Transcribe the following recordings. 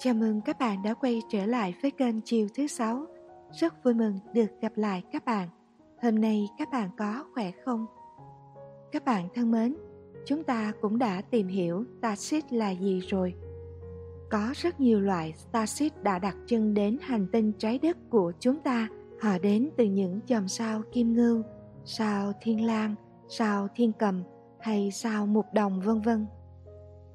Chào mừng các bạn đã quay trở lại với kênh Chiều thứ sáu. Rất vui mừng được gặp lại các bạn. Hôm nay các bạn có khỏe không? Các bạn thân mến, chúng ta cũng đã tìm hiểu Starship là gì rồi. Có rất nhiều loại Starship đã đặt chân đến hành tinh trái đất của chúng ta. Họ đến từ những chòm sao kim ngưu, sao thiên lang, sao thiên cầm hay sao mục đồng vân vân.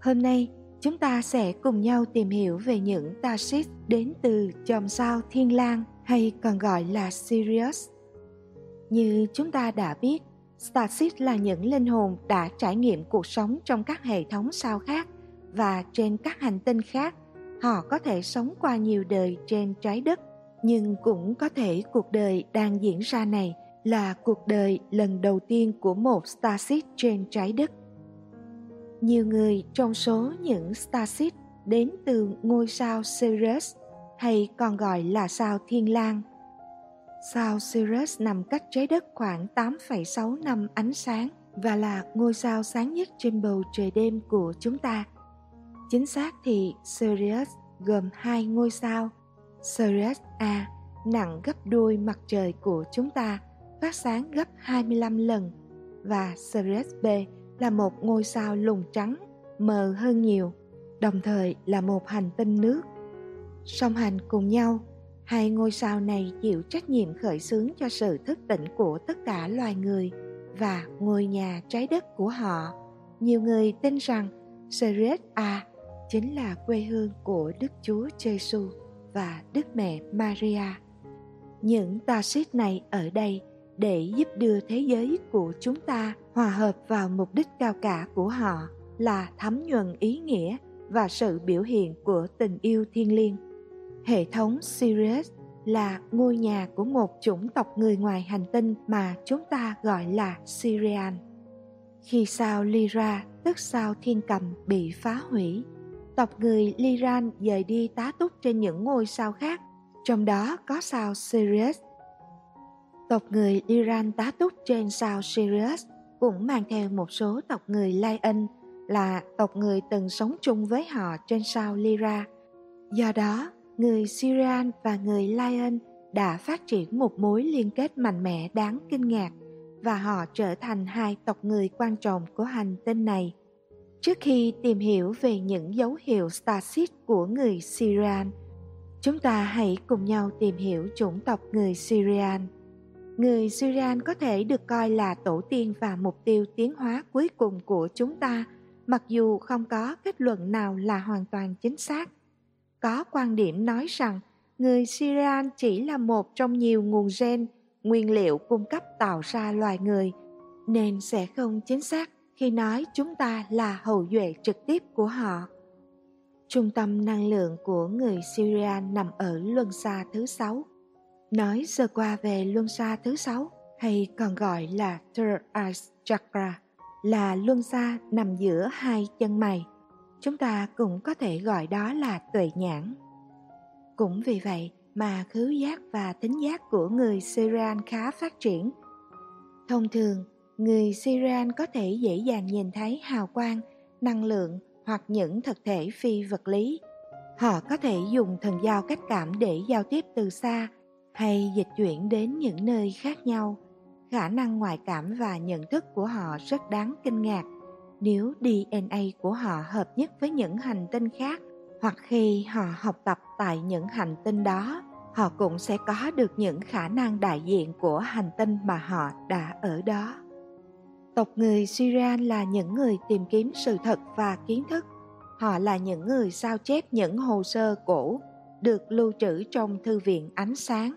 Hôm nay chúng ta sẽ cùng nhau tìm hiểu về những Starship đến từ chòm sao Thiên Lang hay còn gọi là Sirius. Như chúng ta đã biết, Starship là những linh hồn đã trải nghiệm cuộc sống trong các hệ thống sao khác và trên các hành tinh khác. Họ có thể sống qua nhiều đời trên trái đất, nhưng cũng có thể cuộc đời đang diễn ra này là cuộc đời lần đầu tiên của một Starship trên trái đất nhiều người trong số những starship đến từ ngôi sao Sirius hay còn gọi là sao Thiên Lang. Sao Sirius nằm cách trái đất khoảng 8,6 năm ánh sáng và là ngôi sao sáng nhất trên bầu trời đêm của chúng ta. Chính xác thì Sirius gồm hai ngôi sao. Sirius A nặng gấp đôi mặt trời của chúng ta, phát sáng gấp 25 lần và Sirius B là một ngôi sao lùn trắng, mờ hơn nhiều, đồng thời là một hành tinh nước. Song hành cùng nhau, hai ngôi sao này chịu trách nhiệm khởi xướng cho sự thức tỉnh của tất cả loài người và ngôi nhà trái đất của họ. Nhiều người tin rằng Sirius A chính là quê hương của Đức Chúa Giêsu và Đức Mẹ Maria. Những Tarsis này ở đây để giúp đưa thế giới của chúng ta hòa hợp vào mục đích cao cả của họ là thấm nhuần ý nghĩa và sự biểu hiện của tình yêu thiêng liêng. Hệ thống Sirius là ngôi nhà của một chủng tộc người ngoài hành tinh mà chúng ta gọi là Syrian. Khi sao Lyra, tức sao thiên cầm, bị phá hủy, tộc người Lyran dời đi tá túc trên những ngôi sao khác, trong đó có sao Sirius Tộc người Iran tá túc trên sao Sirius cũng mang theo một số tộc người Lion là tộc người từng sống chung với họ trên sao Lyra. Do đó, người Syrian và người Lion đã phát triển một mối liên kết mạnh mẽ đáng kinh ngạc và họ trở thành hai tộc người quan trọng của hành tinh này. Trước khi tìm hiểu về những dấu hiệu Starship của người Syrian, chúng ta hãy cùng nhau tìm hiểu chủng tộc người Syrian người Syrian có thể được coi là tổ tiên và mục tiêu tiến hóa cuối cùng của chúng ta, mặc dù không có kết luận nào là hoàn toàn chính xác. Có quan điểm nói rằng người Syrian chỉ là một trong nhiều nguồn gen, nguyên liệu cung cấp tạo ra loài người, nên sẽ không chính xác khi nói chúng ta là hậu duệ trực tiếp của họ. Trung tâm năng lượng của người Syrian nằm ở luân xa thứ sáu Nói sơ qua về luân xa thứ sáu hay còn gọi là Third Eye Chakra là luân xa nằm giữa hai chân mày. Chúng ta cũng có thể gọi đó là tuệ nhãn. Cũng vì vậy mà khứu giác và tính giác của người Syrian khá phát triển. Thông thường, người Syrian có thể dễ dàng nhìn thấy hào quang, năng lượng hoặc những thực thể phi vật lý. Họ có thể dùng thần giao cách cảm để giao tiếp từ xa hay dịch chuyển đến những nơi khác nhau. Khả năng ngoại cảm và nhận thức của họ rất đáng kinh ngạc. Nếu dna của họ hợp nhất với những hành tinh khác, hoặc khi họ học tập tại những hành tinh đó, họ cũng sẽ có được những khả năng đại diện của hành tinh mà họ đã ở đó. Tộc người syrian là những người tìm kiếm sự thật và kiến thức. Họ là những người sao chép những hồ sơ cổ được lưu trữ trong thư viện ánh sáng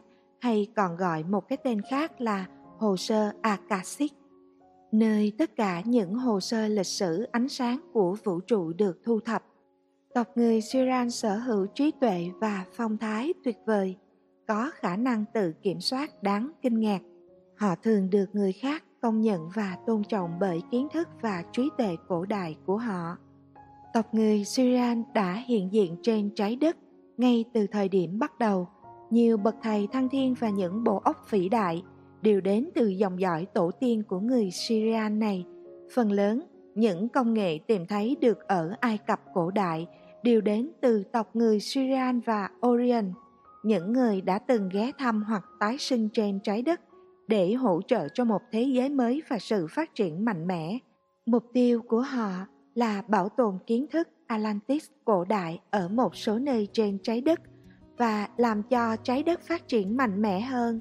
hay còn gọi một cái tên khác là hồ sơ Akashic, nơi tất cả những hồ sơ lịch sử ánh sáng của vũ trụ được thu thập. Tộc người Siran sở hữu trí tuệ và phong thái tuyệt vời, có khả năng tự kiểm soát đáng kinh ngạc. Họ thường được người khác công nhận và tôn trọng bởi kiến thức và trí tuệ cổ đại của họ. Tộc người Syrian đã hiện diện trên trái đất ngay từ thời điểm bắt đầu nhiều bậc thầy thăng thiên và những bộ óc vĩ đại đều đến từ dòng dõi tổ tiên của người Syrian này. Phần lớn, những công nghệ tìm thấy được ở Ai Cập cổ đại đều đến từ tộc người Syrian và Orion, những người đã từng ghé thăm hoặc tái sinh trên trái đất để hỗ trợ cho một thế giới mới và sự phát triển mạnh mẽ. Mục tiêu của họ là bảo tồn kiến thức Atlantis cổ đại ở một số nơi trên trái đất và làm cho trái đất phát triển mạnh mẽ hơn.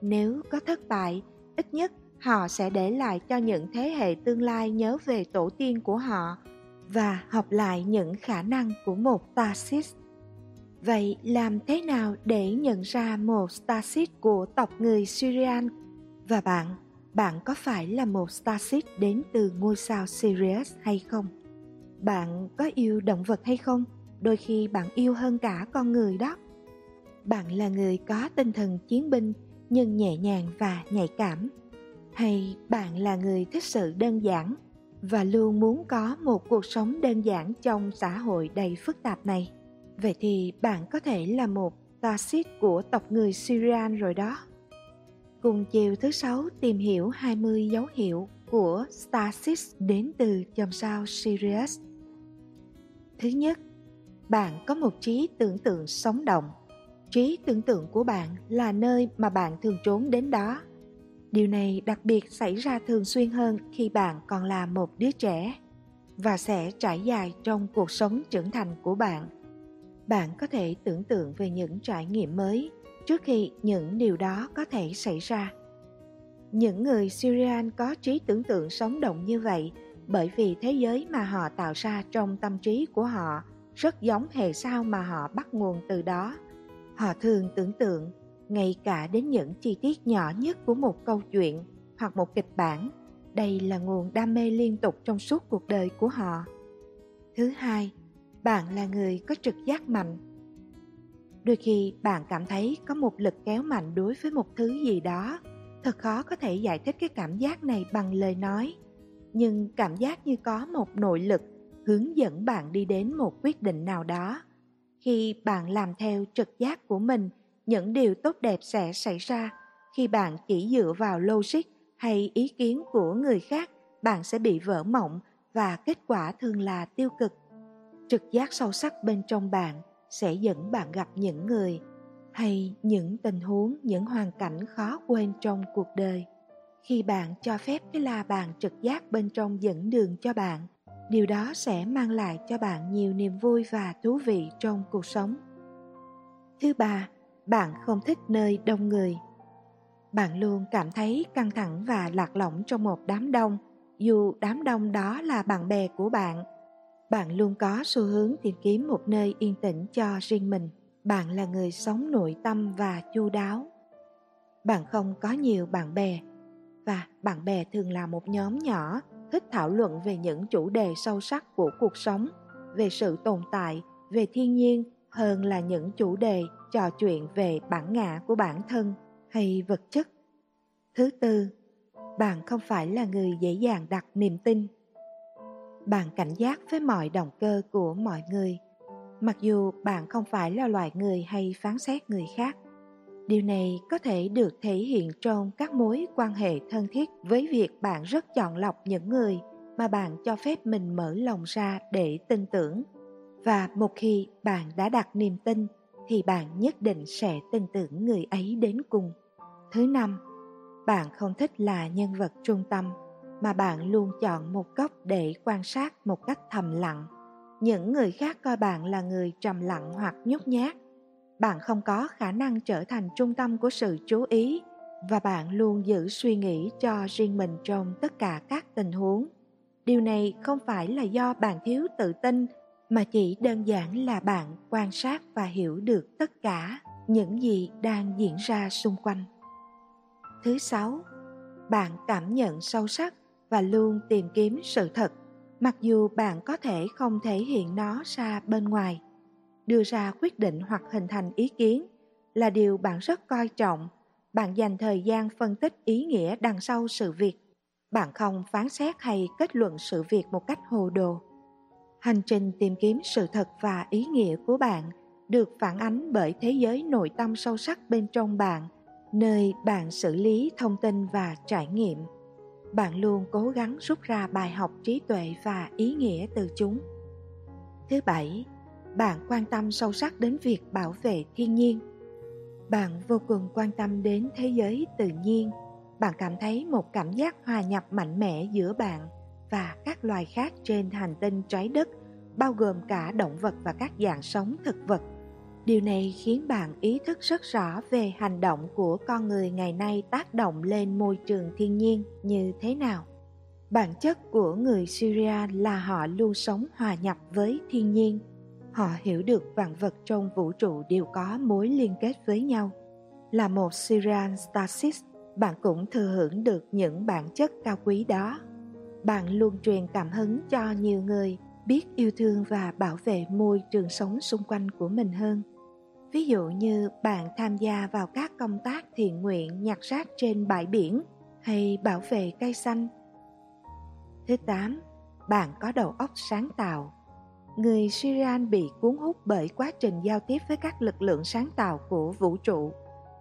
Nếu có thất bại, ít nhất họ sẽ để lại cho những thế hệ tương lai nhớ về tổ tiên của họ và học lại những khả năng của một Stasis. Vậy làm thế nào để nhận ra một Stasis của tộc người Syrian? Và bạn, bạn có phải là một Stasis đến từ ngôi sao Sirius hay không? Bạn có yêu động vật hay không? Đôi khi bạn yêu hơn cả con người đó. Bạn là người có tinh thần chiến binh nhưng nhẹ nhàng và nhạy cảm hay bạn là người thích sự đơn giản và luôn muốn có một cuộc sống đơn giản trong xã hội đầy phức tạp này vậy thì bạn có thể là một Tacit của tộc người Syrian rồi đó. Cùng chiều thứ sáu tìm hiểu 20 dấu hiệu của Stasis đến từ chòm sao Sirius. Thứ nhất, bạn có một trí tưởng tượng sống động. Trí tưởng tượng của bạn là nơi mà bạn thường trốn đến đó. Điều này đặc biệt xảy ra thường xuyên hơn khi bạn còn là một đứa trẻ và sẽ trải dài trong cuộc sống trưởng thành của bạn. Bạn có thể tưởng tượng về những trải nghiệm mới trước khi những điều đó có thể xảy ra. Những người syrian có trí tưởng tượng sống động như vậy bởi vì thế giới mà họ tạo ra trong tâm trí của họ rất giống hệ sao mà họ bắt nguồn từ đó họ thường tưởng tượng, ngay cả đến những chi tiết nhỏ nhất của một câu chuyện hoặc một kịch bản, đây là nguồn đam mê liên tục trong suốt cuộc đời của họ. Thứ hai, bạn là người có trực giác mạnh. Đôi khi bạn cảm thấy có một lực kéo mạnh đối với một thứ gì đó, thật khó có thể giải thích cái cảm giác này bằng lời nói. Nhưng cảm giác như có một nội lực hướng dẫn bạn đi đến một quyết định nào đó khi bạn làm theo trực giác của mình, những điều tốt đẹp sẽ xảy ra. Khi bạn chỉ dựa vào logic hay ý kiến của người khác, bạn sẽ bị vỡ mộng và kết quả thường là tiêu cực. Trực giác sâu sắc bên trong bạn sẽ dẫn bạn gặp những người hay những tình huống, những hoàn cảnh khó quên trong cuộc đời. Khi bạn cho phép cái la bàn trực giác bên trong dẫn đường cho bạn điều đó sẽ mang lại cho bạn nhiều niềm vui và thú vị trong cuộc sống. Thứ ba, bạn không thích nơi đông người. Bạn luôn cảm thấy căng thẳng và lạc lõng trong một đám đông, dù đám đông đó là bạn bè của bạn. Bạn luôn có xu hướng tìm kiếm một nơi yên tĩnh cho riêng mình. Bạn là người sống nội tâm và chu đáo. Bạn không có nhiều bạn bè, và bạn bè thường là một nhóm nhỏ thích thảo luận về những chủ đề sâu sắc của cuộc sống, về sự tồn tại, về thiên nhiên hơn là những chủ đề trò chuyện về bản ngã của bản thân hay vật chất. Thứ tư, bạn không phải là người dễ dàng đặt niềm tin. Bạn cảnh giác với mọi động cơ của mọi người, mặc dù bạn không phải là loại người hay phán xét người khác điều này có thể được thể hiện trong các mối quan hệ thân thiết với việc bạn rất chọn lọc những người mà bạn cho phép mình mở lòng ra để tin tưởng. Và một khi bạn đã đặt niềm tin, thì bạn nhất định sẽ tin tưởng người ấy đến cùng. Thứ năm, bạn không thích là nhân vật trung tâm, mà bạn luôn chọn một góc để quan sát một cách thầm lặng. Những người khác coi bạn là người trầm lặng hoặc nhút nhát bạn không có khả năng trở thành trung tâm của sự chú ý và bạn luôn giữ suy nghĩ cho riêng mình trong tất cả các tình huống. Điều này không phải là do bạn thiếu tự tin, mà chỉ đơn giản là bạn quan sát và hiểu được tất cả những gì đang diễn ra xung quanh. Thứ sáu, bạn cảm nhận sâu sắc và luôn tìm kiếm sự thật, mặc dù bạn có thể không thể hiện nó ra bên ngoài đưa ra quyết định hoặc hình thành ý kiến là điều bạn rất coi trọng. Bạn dành thời gian phân tích ý nghĩa đằng sau sự việc. Bạn không phán xét hay kết luận sự việc một cách hồ đồ. Hành trình tìm kiếm sự thật và ý nghĩa của bạn được phản ánh bởi thế giới nội tâm sâu sắc bên trong bạn, nơi bạn xử lý thông tin và trải nghiệm. Bạn luôn cố gắng rút ra bài học trí tuệ và ý nghĩa từ chúng. Thứ bảy bạn quan tâm sâu sắc đến việc bảo vệ thiên nhiên. Bạn vô cùng quan tâm đến thế giới tự nhiên. Bạn cảm thấy một cảm giác hòa nhập mạnh mẽ giữa bạn và các loài khác trên hành tinh trái đất, bao gồm cả động vật và các dạng sống thực vật. Điều này khiến bạn ý thức rất rõ về hành động của con người ngày nay tác động lên môi trường thiên nhiên như thế nào. Bản chất của người syria là họ luôn sống hòa nhập với thiên nhiên họ hiểu được vạn vật trong vũ trụ đều có mối liên kết với nhau. Là một syrian stasis bạn cũng thừa hưởng được những bản chất cao quý đó. Bạn luôn truyền cảm hứng cho nhiều người, biết yêu thương và bảo vệ môi trường sống xung quanh của mình hơn. Ví dụ như bạn tham gia vào các công tác thiện nguyện nhặt rác trên bãi biển hay bảo vệ cây xanh. Thứ tám, bạn có đầu óc sáng tạo người syrian bị cuốn hút bởi quá trình giao tiếp với các lực lượng sáng tạo của vũ trụ.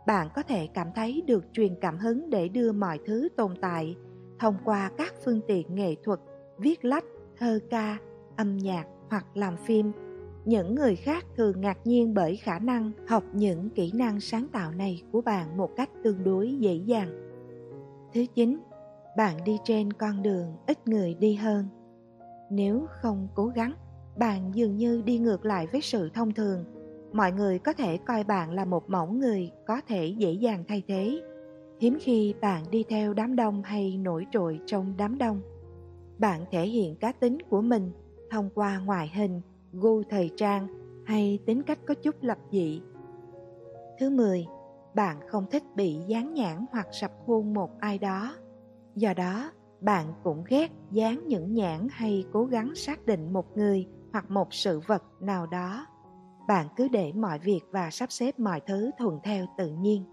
Bạn có thể cảm thấy được truyền cảm hứng để đưa mọi thứ tồn tại thông qua các phương tiện nghệ thuật, viết lách, thơ ca, âm nhạc hoặc làm phim. Những người khác thường ngạc nhiên bởi khả năng học những kỹ năng sáng tạo này của bạn một cách tương đối dễ dàng. Thứ chín, bạn đi trên con đường ít người đi hơn. Nếu không cố gắng bạn dường như đi ngược lại với sự thông thường. Mọi người có thể coi bạn là một mẫu người có thể dễ dàng thay thế. Hiếm khi bạn đi theo đám đông hay nổi trội trong đám đông. Bạn thể hiện cá tính của mình thông qua ngoại hình, gu thời trang hay tính cách có chút lập dị. Thứ 10 bạn không thích bị dán nhãn hoặc sập khuôn một ai đó. Do đó, bạn cũng ghét dán những nhãn hay cố gắng xác định một người hoặc một sự vật nào đó. Bạn cứ để mọi việc và sắp xếp mọi thứ thuận theo tự nhiên.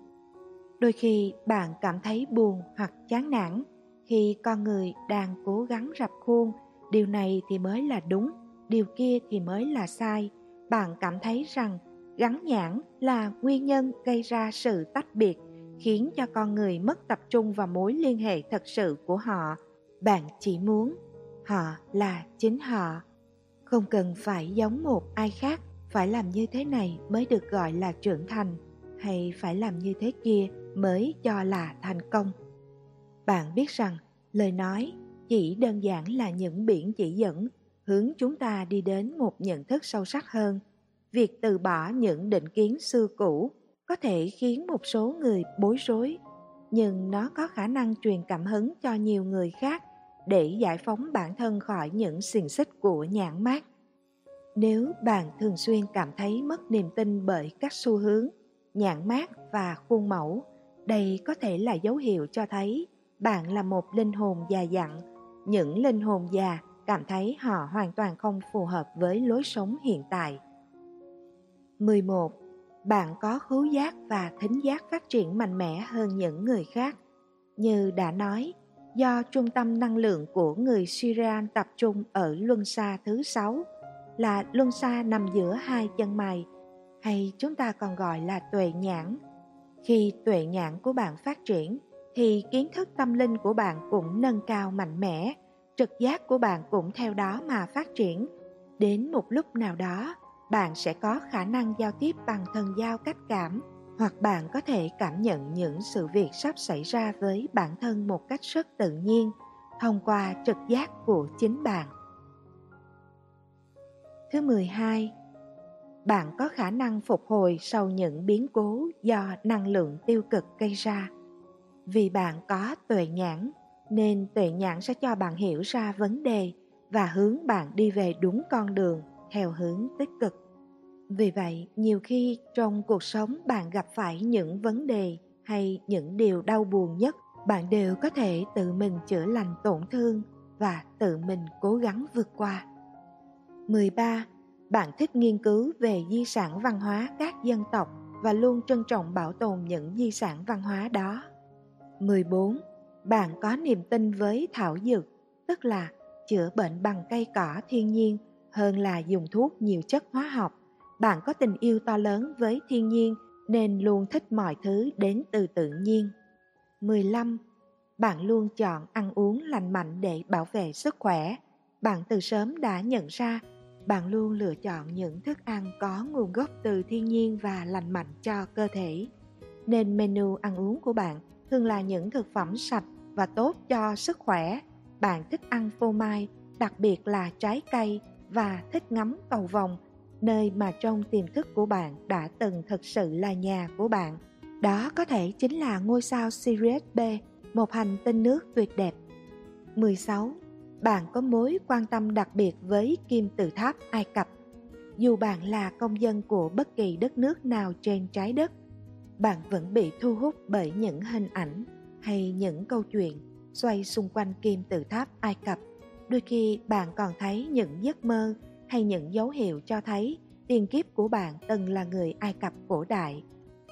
Đôi khi bạn cảm thấy buồn hoặc chán nản khi con người đang cố gắng rập khuôn, điều này thì mới là đúng, điều kia thì mới là sai. Bạn cảm thấy rằng gắn nhãn là nguyên nhân gây ra sự tách biệt, khiến cho con người mất tập trung vào mối liên hệ thật sự của họ. Bạn chỉ muốn họ là chính họ không cần phải giống một ai khác, phải làm như thế này mới được gọi là trưởng thành, hay phải làm như thế kia mới cho là thành công. Bạn biết rằng, lời nói chỉ đơn giản là những biển chỉ dẫn hướng chúng ta đi đến một nhận thức sâu sắc hơn. Việc từ bỏ những định kiến xưa cũ có thể khiến một số người bối rối, nhưng nó có khả năng truyền cảm hứng cho nhiều người khác để giải phóng bản thân khỏi những xiềng xích của nhãn mát nếu bạn thường xuyên cảm thấy mất niềm tin bởi các xu hướng nhãn mát và khuôn mẫu đây có thể là dấu hiệu cho thấy bạn là một linh hồn già dặn những linh hồn già cảm thấy họ hoàn toàn không phù hợp với lối sống hiện tại 11. Bạn có khứu giác và thính giác phát triển mạnh mẽ hơn những người khác. Như đã nói, do trung tâm năng lượng của người Syrian tập trung ở luân xa thứ sáu là luân xa nằm giữa hai chân mày hay chúng ta còn gọi là tuệ nhãn. Khi tuệ nhãn của bạn phát triển thì kiến thức tâm linh của bạn cũng nâng cao mạnh mẽ, trực giác của bạn cũng theo đó mà phát triển. Đến một lúc nào đó, bạn sẽ có khả năng giao tiếp bằng thần giao cách cảm hoặc bạn có thể cảm nhận những sự việc sắp xảy ra với bản thân một cách rất tự nhiên thông qua trực giác của chính bạn. Thứ 12. Bạn có khả năng phục hồi sau những biến cố do năng lượng tiêu cực gây ra. Vì bạn có tuệ nhãn, nên tuệ nhãn sẽ cho bạn hiểu ra vấn đề và hướng bạn đi về đúng con đường theo hướng tích cực. Vì vậy, nhiều khi trong cuộc sống bạn gặp phải những vấn đề hay những điều đau buồn nhất, bạn đều có thể tự mình chữa lành tổn thương và tự mình cố gắng vượt qua. 13. Bạn thích nghiên cứu về di sản văn hóa các dân tộc và luôn trân trọng bảo tồn những di sản văn hóa đó. 14. Bạn có niềm tin với thảo dược, tức là chữa bệnh bằng cây cỏ thiên nhiên hơn là dùng thuốc nhiều chất hóa học. Bạn có tình yêu to lớn với thiên nhiên, nên luôn thích mọi thứ đến từ tự nhiên. 15. Bạn luôn chọn ăn uống lành mạnh để bảo vệ sức khỏe. Bạn từ sớm đã nhận ra, bạn luôn lựa chọn những thức ăn có nguồn gốc từ thiên nhiên và lành mạnh cho cơ thể nên menu ăn uống của bạn thường là những thực phẩm sạch và tốt cho sức khỏe bạn thích ăn phô mai, đặc biệt là trái cây, và thích ngắm cầu vồng nơi mà trong tiềm thức của bạn đã từng thực sự là nhà của bạn đó có thể chính là ngôi sao Sirius B, một hành tinh nước tuyệt đẹp. 16. Bạn có mối quan tâm đặc biệt với kim tự tháp Ai Cập. Dù bạn là công dân của bất kỳ đất nước nào trên trái đất, bạn vẫn bị thu hút bởi những hình ảnh hay những câu chuyện xoay xung quanh kim tự tháp Ai Cập. Đôi khi bạn còn thấy những giấc mơ hay những dấu hiệu cho thấy tiền kiếp của bạn từng là người Ai Cập cổ đại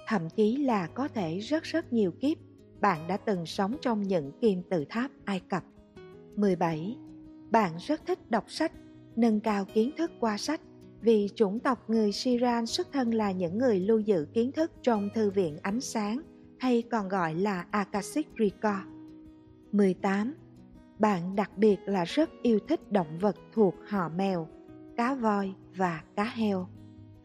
thậm chí là có thể rất rất nhiều kiếp bạn đã từng sống trong những kim tự tháp Ai Cập. 17. Bạn rất thích đọc sách, nâng cao kiến thức qua sách vì chủng tộc người Siran xuất thân là những người lưu giữ kiến thức trong thư viện ánh sáng hay còn gọi là Akashic Record. 18. Bạn đặc biệt là rất yêu thích động vật thuộc họ mèo, cá voi và cá heo.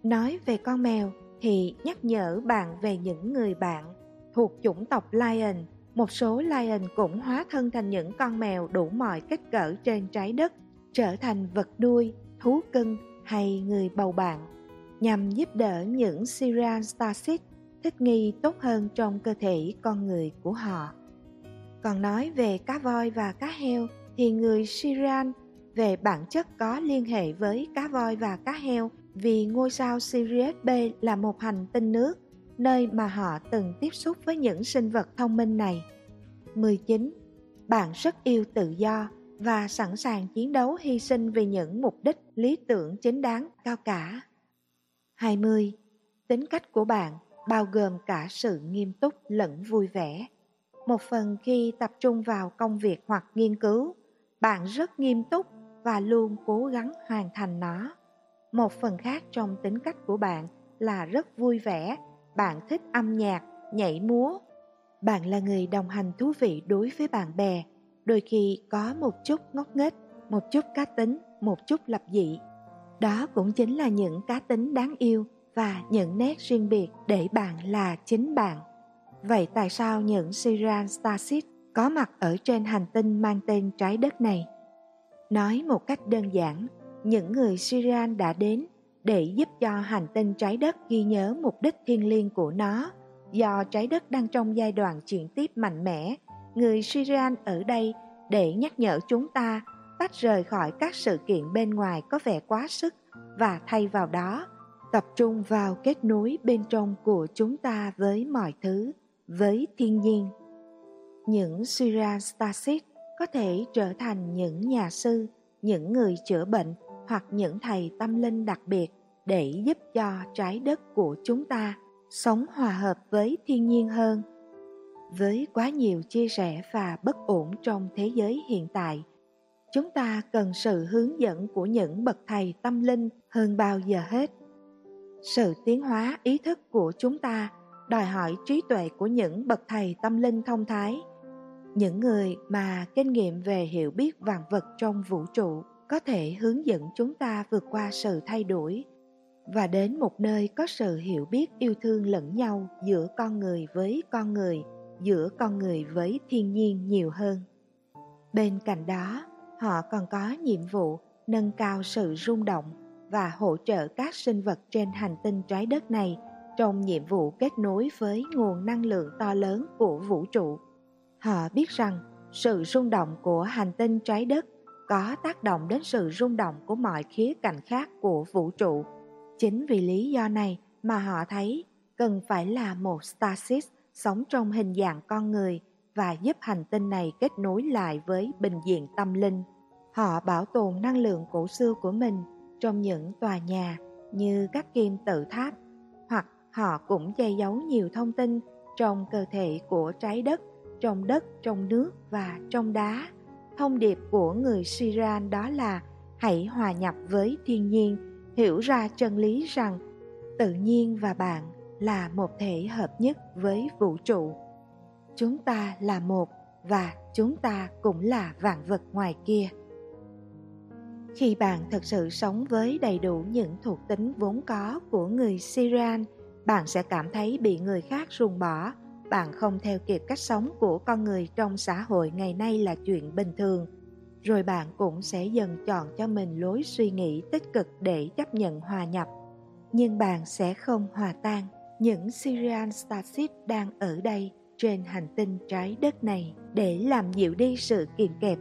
Nói về con mèo, thì nhắc nhở bạn về những người bạn thuộc chủng tộc Lion. Một số Lion cũng hóa thân thành những con mèo đủ mọi kích cỡ trên trái đất, trở thành vật nuôi, thú cưng hay người bầu bạn, nhằm giúp đỡ những Syrian Starship thích nghi tốt hơn trong cơ thể con người của họ. Còn nói về cá voi và cá heo thì người Syrian về bản chất có liên hệ với cá voi và cá heo vì ngôi sao Sirius B là một hành tinh nước, nơi mà họ từng tiếp xúc với những sinh vật thông minh này. 19. Bạn rất yêu tự do và sẵn sàng chiến đấu hy sinh vì những mục đích lý tưởng chính đáng cao cả. 20. Tính cách của bạn bao gồm cả sự nghiêm túc lẫn vui vẻ. Một phần khi tập trung vào công việc hoặc nghiên cứu, bạn rất nghiêm túc và luôn cố gắng hoàn thành nó. Một phần khác trong tính cách của bạn là rất vui vẻ, bạn thích âm nhạc, nhảy múa. Bạn là người đồng hành thú vị đối với bạn bè, đôi khi có một chút ngốc nghếch, một chút cá tính, một chút lập dị. Đó cũng chính là những cá tính đáng yêu và những nét riêng biệt để bạn là chính bạn. Vậy tại sao những Syrian Starship có mặt ở trên hành tinh mang tên trái đất này? Nói một cách đơn giản những người Syrian đã đến để giúp cho hành tinh trái đất ghi nhớ mục đích thiêng liêng của nó. Do trái đất đang trong giai đoạn chuyển tiếp mạnh mẽ, người Syrian ở đây để nhắc nhở chúng ta tách rời khỏi các sự kiện bên ngoài có vẻ quá sức và thay vào đó tập trung vào kết nối bên trong của chúng ta với mọi thứ, với thiên nhiên. Những Syrian Stasis có thể trở thành những nhà sư, những người chữa bệnh hoặc những thầy tâm linh đặc biệt để giúp cho trái đất của chúng ta sống hòa hợp với thiên nhiên hơn. Với quá nhiều chia sẻ và bất ổn trong thế giới hiện tại chúng ta cần sự hướng dẫn của những bậc thầy tâm linh hơn bao giờ hết. Sự tiến hóa ý thức của chúng ta đòi hỏi trí tuệ của những bậc thầy tâm linh thông thái những người mà kinh nghiệm về hiểu biết vạn vật trong vũ trụ có thể hướng dẫn chúng ta vượt qua sự thay đổi và đến một nơi có sự hiểu biết yêu thương lẫn nhau giữa con người với con người, giữa con người với thiên nhiên nhiều hơn. Bên cạnh đó, họ còn có nhiệm vụ nâng cao sự rung động và hỗ trợ các sinh vật trên hành tinh trái đất này trong nhiệm vụ kết nối với nguồn năng lượng to lớn của vũ trụ họ biết rằng sự rung động của hành tinh trái đất có tác động đến sự rung động của mọi khía cạnh khác của vũ trụ. Chính vì lý do này mà họ thấy cần phải là một stasis sống trong hình dạng con người và giúp hành tinh này kết nối lại với bình diện tâm linh. Họ bảo tồn năng lượng cổ xưa của mình trong những tòa nhà như các kim tự tháp hoặc họ cũng che giấu nhiều thông tin trong cơ thể của trái đất, trong đất, trong nước và trong đá thông điệp của người Siran đó là hãy hòa nhập với thiên nhiên, hiểu ra chân lý rằng tự nhiên và bạn là một thể hợp nhất với vũ trụ. Chúng ta là một và chúng ta cũng là vạn vật ngoài kia. Khi bạn thật sự sống với đầy đủ những thuộc tính vốn có của người Syrian, bạn sẽ cảm thấy bị người khác ruồng bỏ. Bạn không theo kịp cách sống của con người trong xã hội ngày nay là chuyện bình thường. Rồi bạn cũng sẽ dần chọn cho mình lối suy nghĩ tích cực để chấp nhận hòa nhập. Nhưng bạn sẽ không hòa tan. Những Syrian Stasis đang ở đây trên hành tinh trái đất này để làm dịu đi sự kiềm kẹp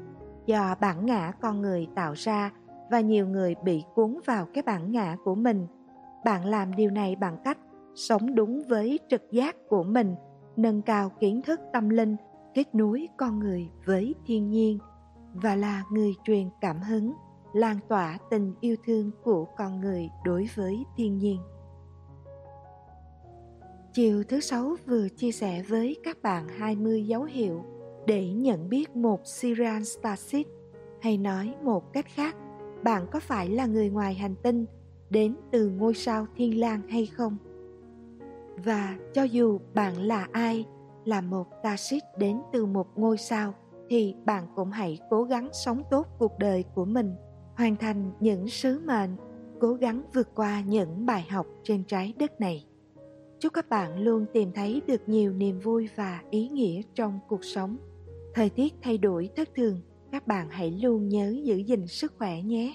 do bản ngã con người tạo ra và nhiều người bị cuốn vào cái bản ngã của mình. Bạn làm điều này bằng cách sống đúng với trực giác của mình, nâng cao kiến thức tâm linh, kết nối con người với thiên nhiên và là người truyền cảm hứng, lan tỏa tình yêu thương của con người đối với thiên nhiên. Chiều thứ sáu vừa chia sẻ với các bạn 20 dấu hiệu để nhận biết một Sirian Starship hay nói một cách khác, bạn có phải là người ngoài hành tinh đến từ ngôi sao thiên lang hay không? Và cho dù bạn là ai, là một Starship đến từ một ngôi sao, thì bạn cũng hãy cố gắng sống tốt cuộc đời của mình, hoàn thành những sứ mệnh, cố gắng vượt qua những bài học trên trái đất này. Chúc các bạn luôn tìm thấy được nhiều niềm vui và ý nghĩa trong cuộc sống. Thời tiết thay đổi thất thường, các bạn hãy luôn nhớ giữ gìn sức khỏe nhé.